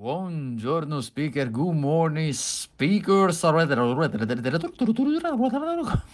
Whoa. Buongiorno speaker, good morning speakers.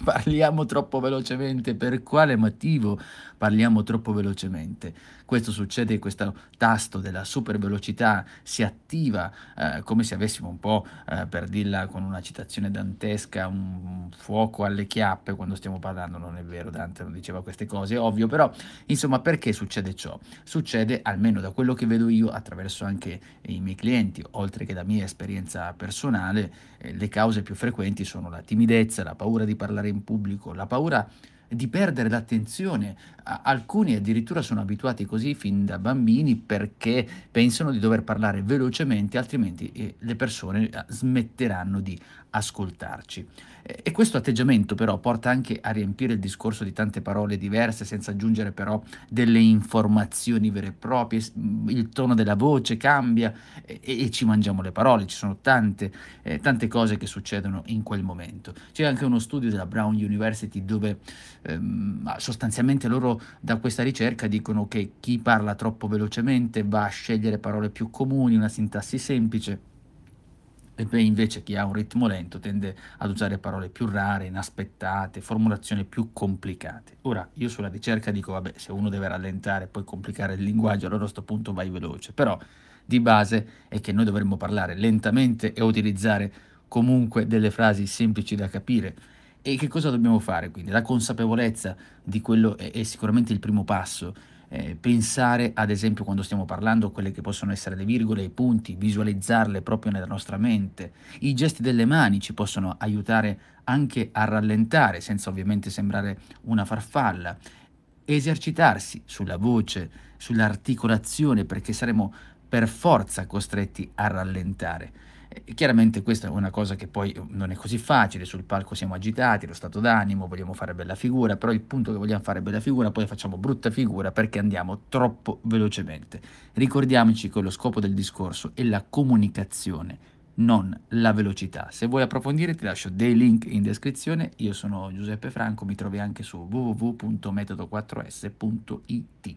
Parliamo troppo velocemente. Per quale motivo parliamo troppo velocemente? Questo succede, questo tasto della super velocità si attiva eh, come se avessimo un po', eh, per dirla con una citazione dantesca, un fuoco alle chiappe quando stiamo parlando. Non è vero, Dante non diceva queste cose, è ovvio, però insomma perché succede ciò? Succede, almeno da quello che vedo io, attraverso anche i miei clienti, oltre che da mia esperienza personale, eh, le cause più frequenti sono la timidezza, la paura di parlare in pubblico, la paura di perdere l'attenzione. Alcuni addirittura sono abituati così fin da bambini perché pensano di dover parlare velocemente, altrimenti eh, le persone eh, smetteranno di ascoltarci. E questo atteggiamento però porta anche a riempire il discorso di tante parole diverse senza aggiungere però delle informazioni vere e proprie, il tono della voce cambia e, e ci mangiamo le parole, ci sono tante, eh, tante cose che succedono in quel momento. C'è anche uno studio della Brown University dove ehm, sostanzialmente loro da questa ricerca dicono che chi parla troppo velocemente va a scegliere parole più comuni, una sintassi semplice e invece chi ha un ritmo lento tende ad usare parole più rare, inaspettate, formulazioni più complicate. Ora, io sulla ricerca dico, vabbè, se uno deve rallentare e poi complicare il linguaggio, allora a questo punto vai veloce. Però di base è che noi dovremmo parlare lentamente e utilizzare comunque delle frasi semplici da capire. E che cosa dobbiamo fare quindi? La consapevolezza di quello è, è sicuramente il primo passo eh, pensare ad esempio quando stiamo parlando a quelle che possono essere le virgole, i punti, visualizzarle proprio nella nostra mente. I gesti delle mani ci possono aiutare anche a rallentare senza ovviamente sembrare una farfalla. Esercitarsi sulla voce, sull'articolazione perché saremo per forza costretti a rallentare. Chiaramente questa è una cosa che poi non è così facile, sul palco siamo agitati, lo stato d'animo, vogliamo fare bella figura, però il punto che vogliamo fare bella figura poi facciamo brutta figura perché andiamo troppo velocemente. Ricordiamoci che lo scopo del discorso è la comunicazione, non la velocità. Se vuoi approfondire ti lascio dei link in descrizione, io sono Giuseppe Franco, mi trovi anche su www.metodo4s.it.